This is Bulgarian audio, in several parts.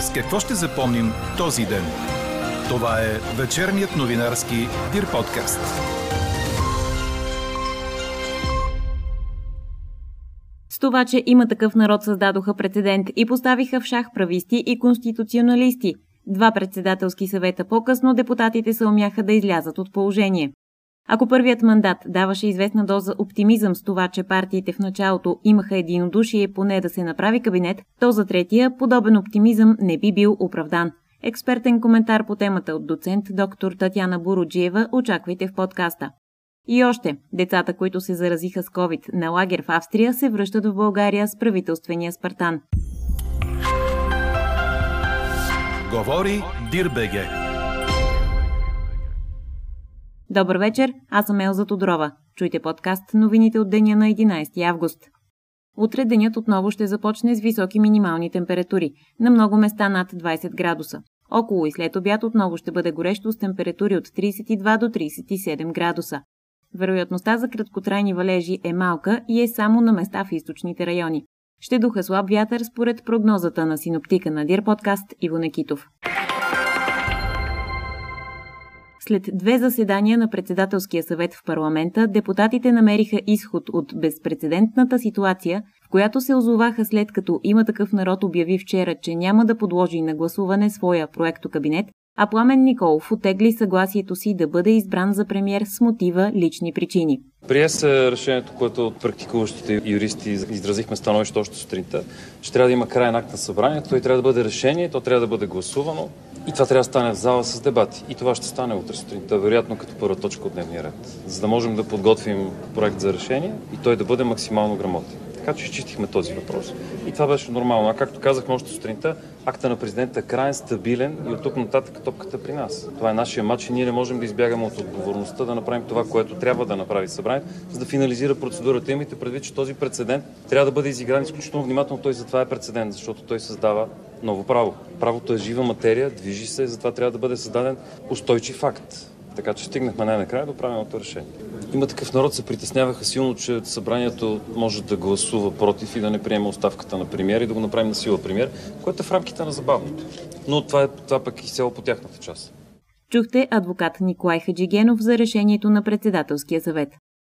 С какво ще запомним този ден? Това е вечерният новинарски Дир подкаст. С това, че има такъв народ създадоха прецедент и поставиха в шах прависти и конституционалисти. Два председателски съвета по-късно депутатите се умяха да излязат от положение. Ако първият мандат даваше известна доза оптимизъм с това, че партиите в началото имаха единодушие поне да се направи кабинет, то за третия подобен оптимизъм не би бил оправдан. Експертен коментар по темата от доцент доктор Татяна Буруджиева очаквайте в подкаста. И още, децата, които се заразиха с COVID на лагер в Австрия, се връщат в България с правителствения Спартан. Говори Дирбеге. Добър вечер, аз съм Елза Тодорова. Чуйте подкаст новините от деня на 11 август. Утре денят отново ще започне с високи минимални температури, на много места над 20 градуса. Около и след обяд отново ще бъде горещо с температури от 32 до 37 градуса. Вероятността за краткотрайни валежи е малка и е само на места в източните райони. Ще духа слаб вятър според прогнозата на синоптика на Дир подкаст Иво Некитов. След две заседания на председателския съвет в парламента, депутатите намериха изход от безпредседентната ситуация, в която се озоваха след като има такъв народ обяви вчера, че няма да подложи на гласуване своя проекто кабинет, а Пламен Николов отегли съгласието си да бъде избран за премьер с мотива лични причини. Прие се решението, което от практикуващите юристи изразихме становище още сутринта, че трябва да има крайен акт на събранието, той трябва да бъде решение, то трябва да бъде гласувано и това трябва да стане в зала с дебати. И това ще стане утре сутринта, вероятно като първа точка от дневния ред, за да можем да подготвим проект за решение и той да бъде максимално грамотен. Така че изчистихме този въпрос. И това беше нормално. А както казахме още сутринта, акта на президента е крайен, стабилен и от тук нататък топката е при нас. Това е нашия матч и ние не можем да избягаме от отговорността да направим това, което трябва да направи събранието, за да финализира процедурата. Имайте предвид, че този прецедент трябва да бъде изигран изключително внимателно. Той затова е прецедент, защото той създава ново право. Правото е жива материя, движи се, затова трябва да бъде създаден устойчив факт. Така че стигнахме най-накрая до правилното решение. Има такъв народ се притесняваха силно, че събранието може да гласува против и да не приема оставката на премиер и да го направим на сила премиер, което е в рамките на забавното. Но това, е, това пък изцяло по тяхната част. Чухте адвокат Николай Хаджигенов за решението на председателския съвет.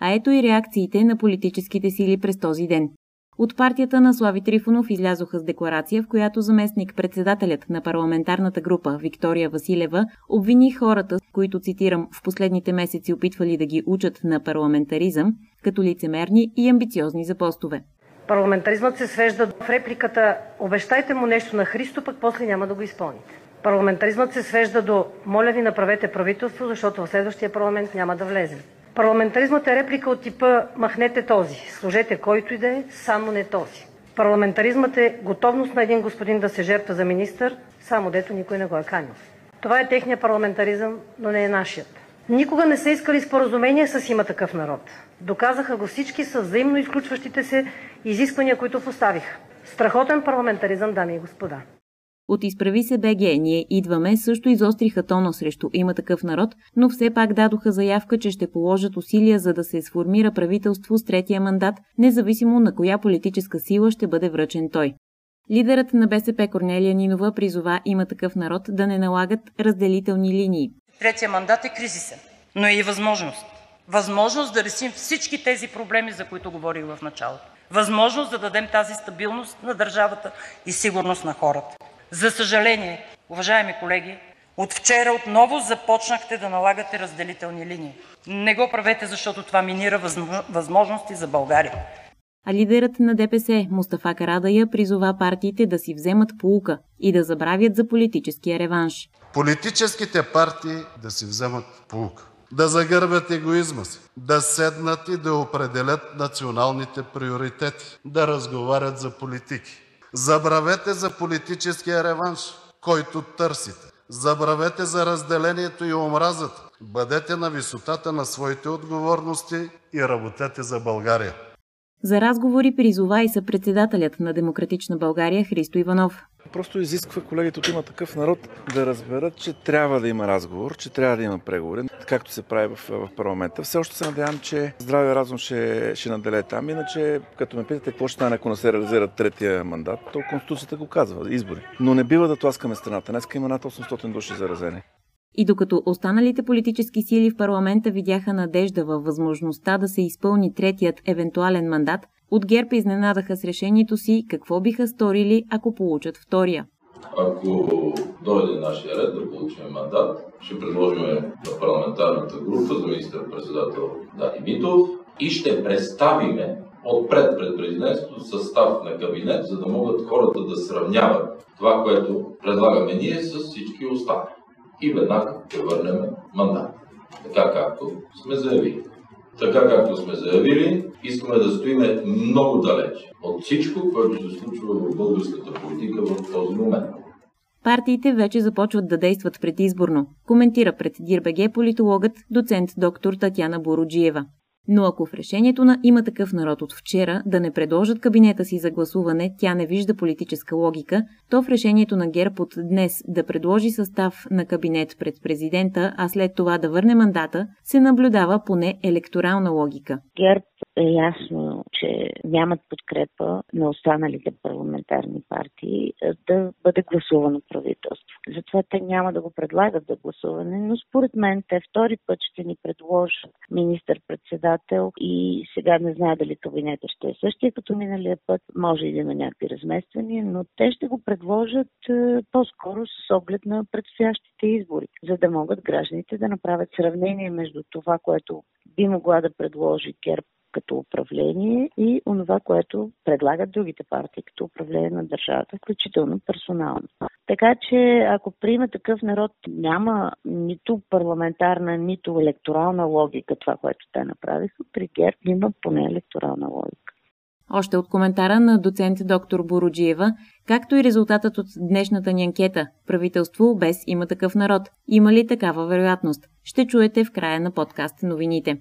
А ето и реакциите на политическите сили през този ден. От партията на Слави Трифонов излязоха с декларация, в която заместник председателят на парламентарната група Виктория Василева обвини хората, които, цитирам, в последните месеци опитвали да ги учат на парламентаризъм, като лицемерни и амбициозни за постове. Парламентаризмът се свежда в репликата «Обещайте му нещо на Христо, пък после няма да го изпълните». Парламентаризмът се свежда до «Моля ви, направете правителство, защото в следващия парламент няма да влезем». Парламентаризмът е реплика от типа «Махнете този, служете който и да е, само не този». Парламентаризмът е готовност на един господин да се жертва за министър, само дето никой не го е канил. Това е техният парламентаризъм, но не е нашият. Никога не са искали споразумение с има такъв народ. Доказаха го всички с взаимно изключващите се изисквания, които поставиха. Страхотен парламентаризъм, дами и господа. От изправи се БГ ние идваме също изостриха тона срещу има такъв народ, но все пак дадоха заявка, че ще положат усилия за да се сформира правителство с третия мандат, независимо на коя политическа сила ще бъде връчен той. Лидерът на БСП Корнелия Нинова призова има такъв народ да не налагат разделителни линии. Третия мандат е кризисен, но е и възможност. Възможност да решим всички тези проблеми, за които говорих в началото. Възможност да дадем тази стабилност на държавата и сигурност на хората. За съжаление, уважаеми колеги, от вчера отново започнахте да налагате разделителни линии. Не го правете, защото това минира възможности за България. А лидерът на ДПС Мустафа Карадая призова партиите да си вземат полука и да забравят за политическия реванш. Политическите партии да си вземат полука, да загърбят егоизма си, да седнат и да определят националните приоритети, да разговарят за политики. Забравете за политическия реванш, който търсите. Забравете за разделението и омразата. Бъдете на висотата на своите отговорности и работете за България. За разговори призова и съпредседателят на Демократична България Христо Иванов. Просто изисква колегите от има такъв народ да разберат, че трябва да има разговор, че трябва да има преговори, както се прави в, в парламента. Все още се надявам, че здравия разум ще, ще наделе там. Иначе, като ме питате какво ще стане, ако не се реализира третия мандат, то Конституцията го казва избори. Но не бива да тласкаме страната. Днес има над 800 души заразени. И докато останалите политически сили в парламента видяха надежда във възможността да се изпълни третият евентуален мандат, от ГЕРБ изненадаха с решението си какво биха сторили, ако получат втория. Ако дойде нашия ред да получим мандат, ще предложим на парламентарната група за министър-председател Дани Митов и ще представиме отпред пред президентството състав на кабинет, за да могат хората да сравняват това, което предлагаме ние с всички останали и веднага ще върнем мандат. Така както сме заявили. Така както сме заявили, искаме да стоиме много далеч от всичко, което се случва в българската политика в този момент. Партиите вече започват да действат предизборно, коментира пред Дирбеге политологът доцент доктор Татяна Бороджиева. Но ако в решението на има такъв народ от вчера да не предложат кабинета си за гласуване, тя не вижда политическа логика, то в решението на ГЕРБ от днес да предложи състав на кабинет пред президента, а след това да върне мандата, се наблюдава поне електорална логика. ГЕРБ е ясно, че нямат подкрепа на останалите парламентарни партии е, да бъде гласувано правителство. Затова те няма да го предлагат за гласуване, но според мен те втори път ще ни предложат министър-председател и сега не знае дали кабинета ще е същия като миналия път, може и да има някакви размествания, но те ще го предложат е, по-скоро с оглед на предстоящите избори, за да могат гражданите да направят сравнение между това, което би могла да предложи ГЕРБ като управление и онова, което предлагат другите партии като управление на държавата, включително персонално. Така че ако приема такъв народ, няма нито парламентарна, нито електорална логика това, което те направиха. При ГЕРБ има поне електорална логика. Още от коментара на доцент доктор Бороджиева, както и резултатът от днешната ни анкета «Правителство без има такъв народ». Има ли такава вероятност? Ще чуете в края на подкаст новините.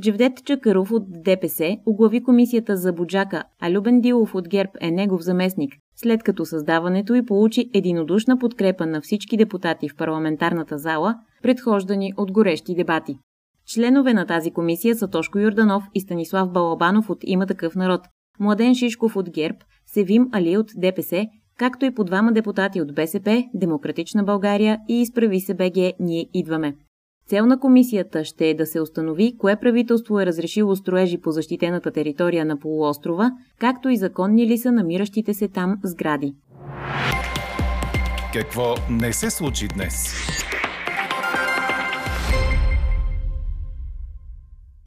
Джевдет Чакаров от ДПС оглави комисията за Буджака, а Любен Дилов от ГЕРБ е негов заместник, след като създаването й получи единодушна подкрепа на всички депутати в парламентарната зала, предхождани от горещи дебати. Членове на тази комисия са Тошко Юрданов и Станислав Балабанов от Има такъв народ, Младен Шишков от ГЕРБ, Севим Али от ДПС, както и по двама депутати от БСП, Демократична България и Изправи се БГ Ние идваме. Цел на комисията ще е да се установи кое правителство е разрешило строежи по защитената територия на полуострова, както и законни ли са намиращите се там сгради. Какво не се случи днес?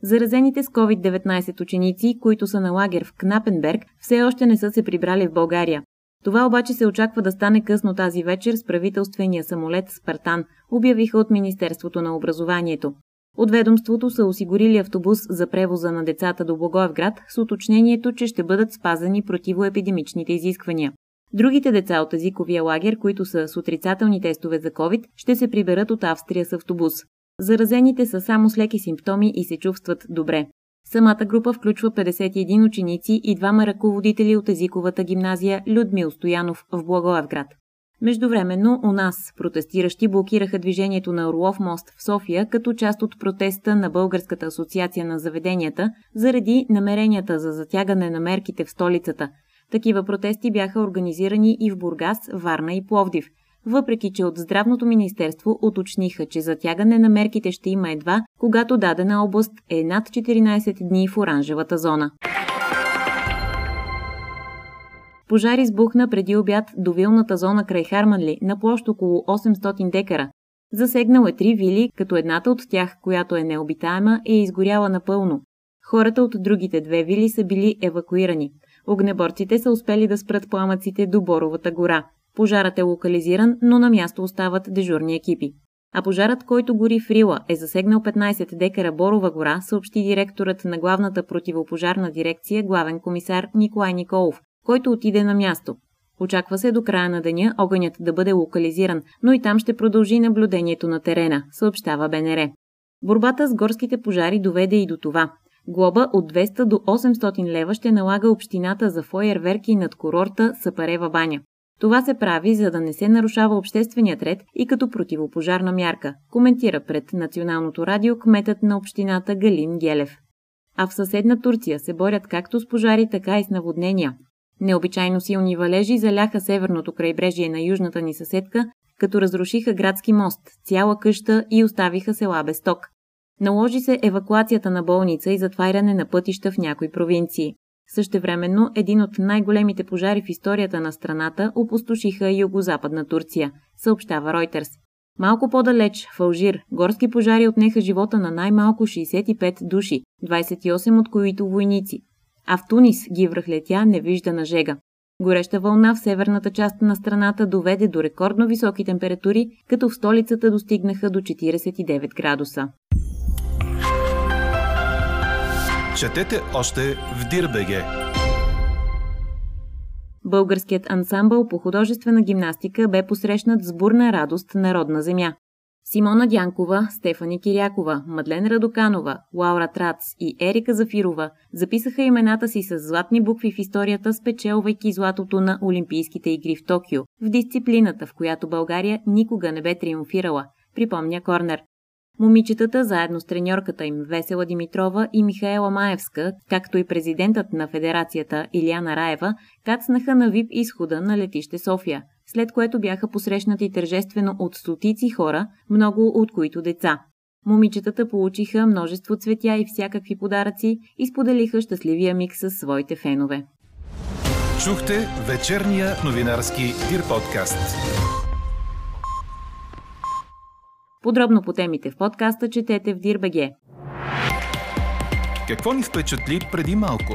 Заразените с COVID-19 ученици, които са на лагер в Кнапенберг, все още не са се прибрали в България. Това обаче се очаква да стане късно тази вечер с правителствения самолет Спартан, обявиха от Министерството на образованието. От ведомството са осигурили автобус за превоза на децата до Благоевград с уточнението, че ще бъдат спазени противоепидемичните изисквания. Другите деца от езиковия лагер, които са с отрицателни тестове за COVID, ще се приберат от Австрия с автобус. Заразените са само с леки симптоми и се чувстват добре. Самата група включва 51 ученици и двама ръководители от езиковата гимназия Людмил Стоянов в Благоевград. Междувременно у нас протестиращи блокираха движението на Орлов мост в София като част от протеста на Българската асоциация на заведенията заради намеренията за затягане на мерките в столицата. Такива протести бяха организирани и в Бургас, Варна и Пловдив – въпреки че от Здравното министерство уточниха, че затягане на мерките ще има едва, когато дадена област е над 14 дни в оранжевата зона. Пожар избухна преди обяд до вилната зона край Харманли на площ около 800 декара. Засегнал е три вили, като едната от тях, която е необитаема, е изгоряла напълно. Хората от другите две вили са били евакуирани. Огнеборците са успели да спрат пламъците до Боровата гора. Пожарът е локализиран, но на място остават дежурни екипи. А пожарът, който гори в Рила, е засегнал 15 декара Борова гора, съобщи директорът на главната противопожарна дирекция, главен комисар Николай Николов, който отиде на място. Очаква се до края на деня огънят да бъде локализиран, но и там ще продължи наблюдението на терена, съобщава БНР. Борбата с горските пожари доведе и до това. Глоба от 200 до 800 лева ще налага общината за фойерверки над курорта Сапарева баня. Това се прави, за да не се нарушава общественият ред и като противопожарна мярка, коментира пред Националното радио кметът на общината Галин Гелев. А в съседна Турция се борят както с пожари, така и с наводнения. Необичайно силни валежи заляха северното крайбрежие на южната ни съседка, като разрушиха градски мост, цяла къща и оставиха села без ток. Наложи се евакуацията на болница и затваряне на пътища в някои провинции. Същевременно един от най-големите пожари в историята на страната опустошиха югозападна Турция, съобщава Ройтерс. Малко по-далеч, в Алжир, горски пожари отнеха живота на най-малко 65 души, 28 от които войници. А в Тунис ги връхлетя невиждана жега. Гореща вълна в северната част на страната доведе до рекордно високи температури, като в столицата достигнаха до 49 градуса. Четете още в Дирбеге. Българският ансамбъл по художествена гимнастика бе посрещнат с бурна радост народна земя. Симона Дянкова, Стефани Кирякова, Мадлен Радоканова, Лаура Трац и Ерика Зафирова записаха имената си с златни букви в историята, спечелвайки златото на Олимпийските игри в Токио, в дисциплината, в която България никога не бе триумфирала, припомня Корнер. Момичетата, заедно с треньорката им Весела Димитрова и Михаела Маевска, както и президентът на федерацията Илияна Раева, кацнаха на ВИП изхода на летище София, след което бяха посрещнати тържествено от стотици хора, много от които деца. Момичетата получиха множество цветя и всякакви подаръци и споделиха щастливия миг със своите фенове. Чухте вечерния новинарски Дир подкаст. Подробно по темите в подкаста четете в Дирбеге. Какво ни впечатли преди малко?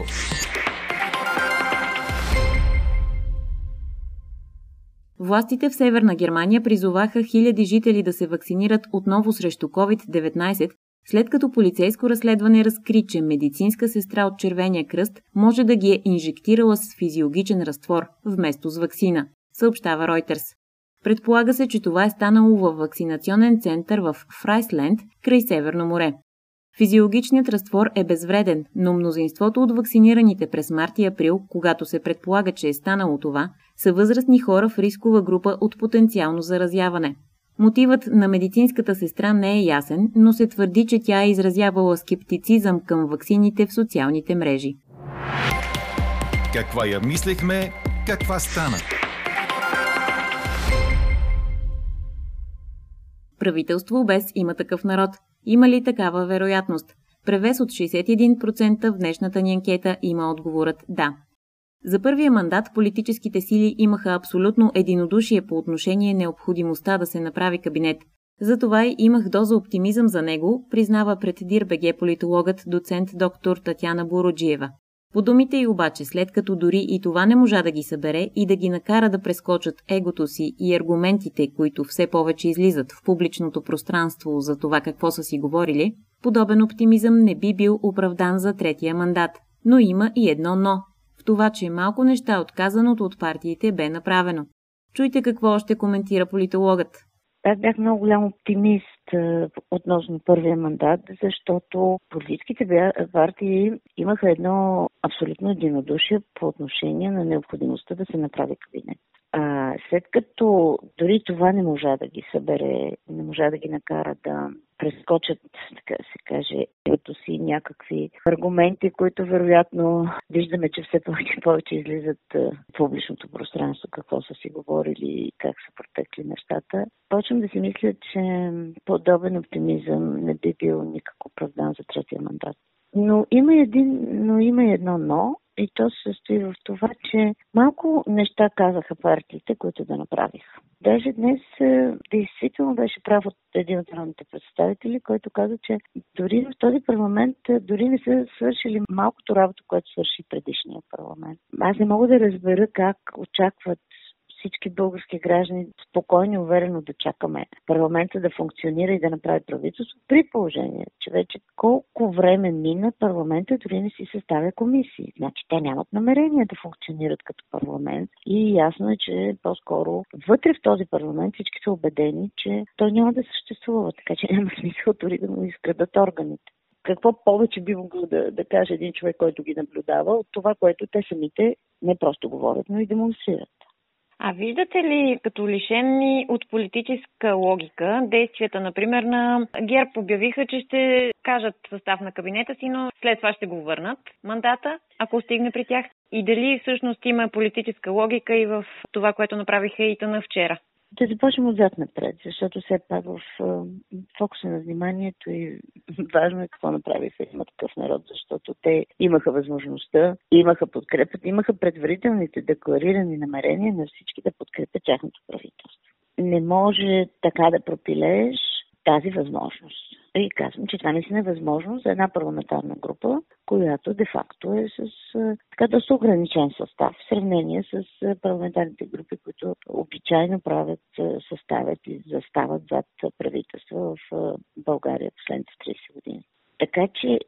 Властите в Северна Германия призоваха хиляди жители да се вакцинират отново срещу COVID-19, след като полицейско разследване разкри, че медицинска сестра от Червения кръст може да ги е инжектирала с физиологичен разтвор, вместо с вакцина, съобщава Reuters. Предполага се, че това е станало във вакцинационен център в Фрайсленд, край Северно море. Физиологичният разтвор е безвреден, но мнозинството от вакцинираните през март и април, когато се предполага, че е станало това, са възрастни хора в рискова група от потенциално заразяване. Мотивът на медицинската сестра не е ясен, но се твърди, че тя е изразявала скептицизъм към ваксините в социалните мрежи. Каква я мислехме, каква стана? Правителство без има такъв народ. Има ли такава вероятност? Превес от 61% в днешната ни анкета има отговорът да. За първия мандат политическите сили имаха абсолютно единодушие по отношение необходимостта да се направи кабинет. Затова и имах доза оптимизъм за него, признава пред Дирбеге политологът доцент доктор Татяна Бороджиева. По думите й обаче, след като дори и това не можа да ги събере и да ги накара да прескочат егото си и аргументите, които все повече излизат в публичното пространство за това какво са си говорили, подобен оптимизъм не би бил оправдан за третия мандат. Но има и едно но. В това, че малко неща от казаното от партиите бе направено. Чуйте какво още коментира политологът. Аз бях много голям оптимист относно първия мандат, защото политическите партии имаха едно абсолютно единодушие по отношение на необходимостта да се направи кабинет. А, след като дори това не можа да ги събере, не можа да ги накара да прескочат, така се каже, някакви аргументи, които вероятно виждаме, че все повече повече излизат в публичното пространство, какво са си говорили и как са протекли нещата. Почвам да си мисля, че подобен оптимизъм не би бил никак оправдан за третия мандат. Но има, един, но има едно но, и то се състои в това, че малко неща казаха партиите, които да направиха. Даже днес е, действително беше прав от един от народните представители, който каза, че дори в този парламент е, дори не са свършили малкото работа, което свърши предишния парламент. Аз не мога да разбера как очакват всички български граждани спокойно и уверено да чакаме парламента да функционира и да направи правителство, при положение, че вече колко време мина парламента дори не си съставя комисии. Значи те нямат намерение да функционират като парламент и ясно е, че по-скоро вътре в този парламент всички са убедени, че той няма да съществува, така че няма смисъл дори да му изградат органите какво повече би могло да, да каже един човек, който ги наблюдава, от това, което те самите не просто говорят, но и демонстрират. А виждате ли като лишени от политическа логика действията, например, на ГЕРБ обявиха, че ще кажат състав на кабинета си, но след това ще го върнат мандата, ако стигне при тях? И дали всъщност има политическа логика и в това, което направиха и тъна вчера? Да започнем отзад напред, защото все пак в фокуса на вниманието и важно е какво направиха има такъв народ, защото те имаха възможността, имаха подкрепа, имаха предварителните декларирани намерения на всички да подкрепят тяхното правителство. Не може така да пропилееш тази възможност. И казвам, че това наистина е възможност за една парламентарна група, която де-факто е с така доста ограничен състав в сравнение с парламентарните групи, които обичайно правят, съставят и застават зад правителства в България последните 30 години. Така че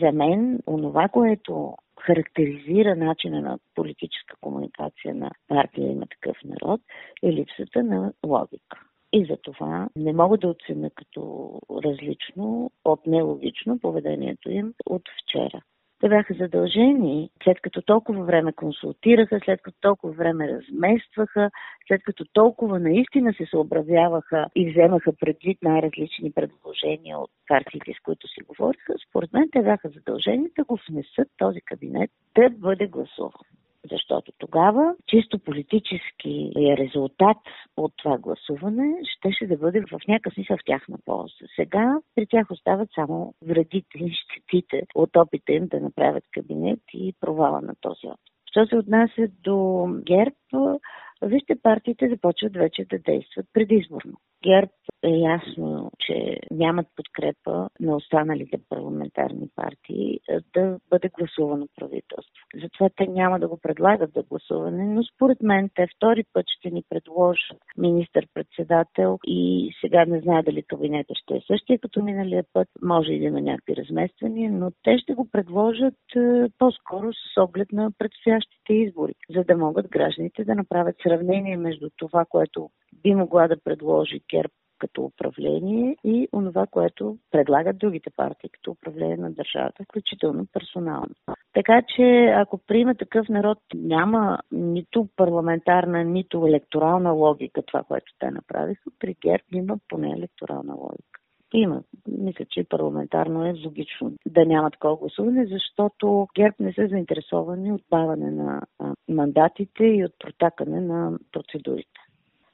за мен онова, което характеризира начина на политическа комуникация на партия има такъв народ, е липсата на логика. И за това не мога да оценя като различно от нелогично поведението им от вчера. Те бяха задължени, след като толкова време консултираха, след като толкова време разместваха, след като толкова наистина се съобразяваха и вземаха предвид най-различни предложения от партиите, с които си говориха, според мен те бяха задължени да го внесат този кабинет да бъде гласуван защото тогава чисто политически резултат от това гласуване щеше да бъде в някакъв смисъл в тяхна полза. Сега при тях остават само вредите и щетите от опита им да направят кабинет и провала на този опит. Що се отнася до ГЕРБ, вижте, партиите започват вече да действат предизборно. ГЕРБ е ясно, че нямат подкрепа на останалите парламентарни партии е, да бъде гласувано правителство. Затова те няма да го предлагат за гласуване, но според мен те втори път ще ни предложат министър-председател и сега не знае дали кабинета ще е същия като миналия път, може и да има някакви размествания, но те ще го предложат е, по-скоро с оглед на предстоящите избори, за да могат гражданите да направят сравнение между това, което би могла да предложи ГЕРБ като управление и онова, което предлагат другите партии като управление на държавата, включително персонално. Така че ако приема такъв народ, няма нито парламентарна, нито електорална логика това, което те направиха. При ГЕРБ има поне електорална логика. Има. Мисля, че парламентарно е логично да няма такова гласуване, защото ГЕРБ не са заинтересовани от баване на мандатите и от протакане на процедурите.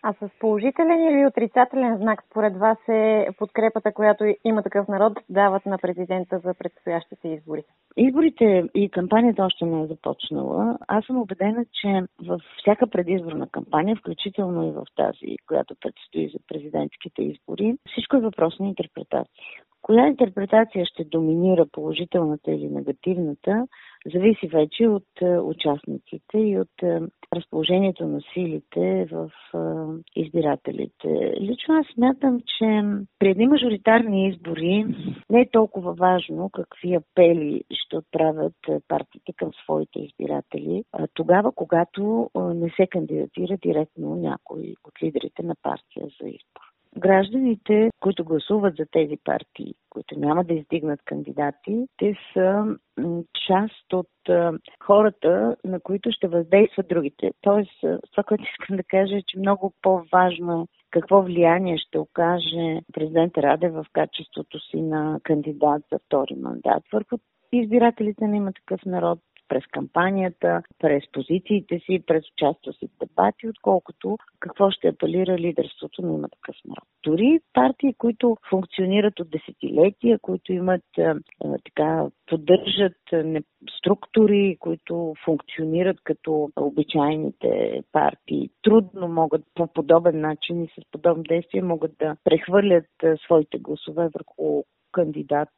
А с положителен или отрицателен знак според вас е подкрепата, която има такъв народ, дават на президента за предстоящите избори? Изборите и кампанията още не е започнала. Аз съм убедена, че във всяка предизборна кампания, включително и в тази, която предстои за президентските избори, всичко е въпрос на интерпретация. Коя интерпретация ще доминира положителната или негативната, зависи вече от е, участниците и от е, разположението на силите в е, избирателите. Лично аз смятам, че при едни мажоритарни избори не е толкова важно какви апели ще отправят партиите към своите избиратели, тогава, когато не се кандидатира директно някой от лидерите на партия за избор гражданите, които гласуват за тези партии, които няма да издигнат кандидати, те са част от хората, на които ще въздействат другите. Тоест, това, което искам да кажа е, че много по-важно е какво влияние ще окаже президент Раде в качеството си на кандидат за втори мандат върху избирателите на има такъв народ, през кампанията, през позициите си, през участието си в дебати, отколкото какво ще апелира лидерството на има такъв народ. Дори партии, които функционират от десетилетия, които имат а, така, поддържат структури, които функционират като обичайните партии, трудно могат по подобен начин и с подобно действие могат да прехвърлят своите гласове върху кандидат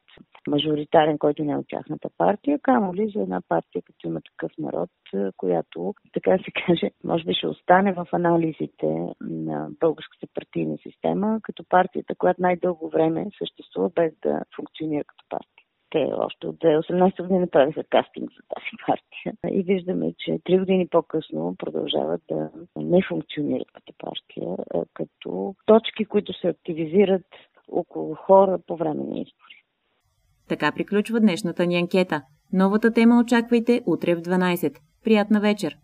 мажоритарен, който не е от тяхната партия, камо ли за една партия, като има такъв народ, която, така се каже, може би ще остане в анализите на българската партийна система, като партията, която най-дълго време съществува без да функционира като партия те още от 2018 година правиха кастинг за тази партия. И виждаме, че три години по-късно продължават да не функционират като партия, като точки, които се активизират около хора по време на избори. Така приключва днешната ни анкета. Новата тема очаквайте утре в 12. Приятна вечер!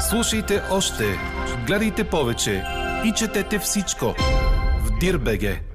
Слушайте още, гледайте повече и четете всичко в Дирбеге.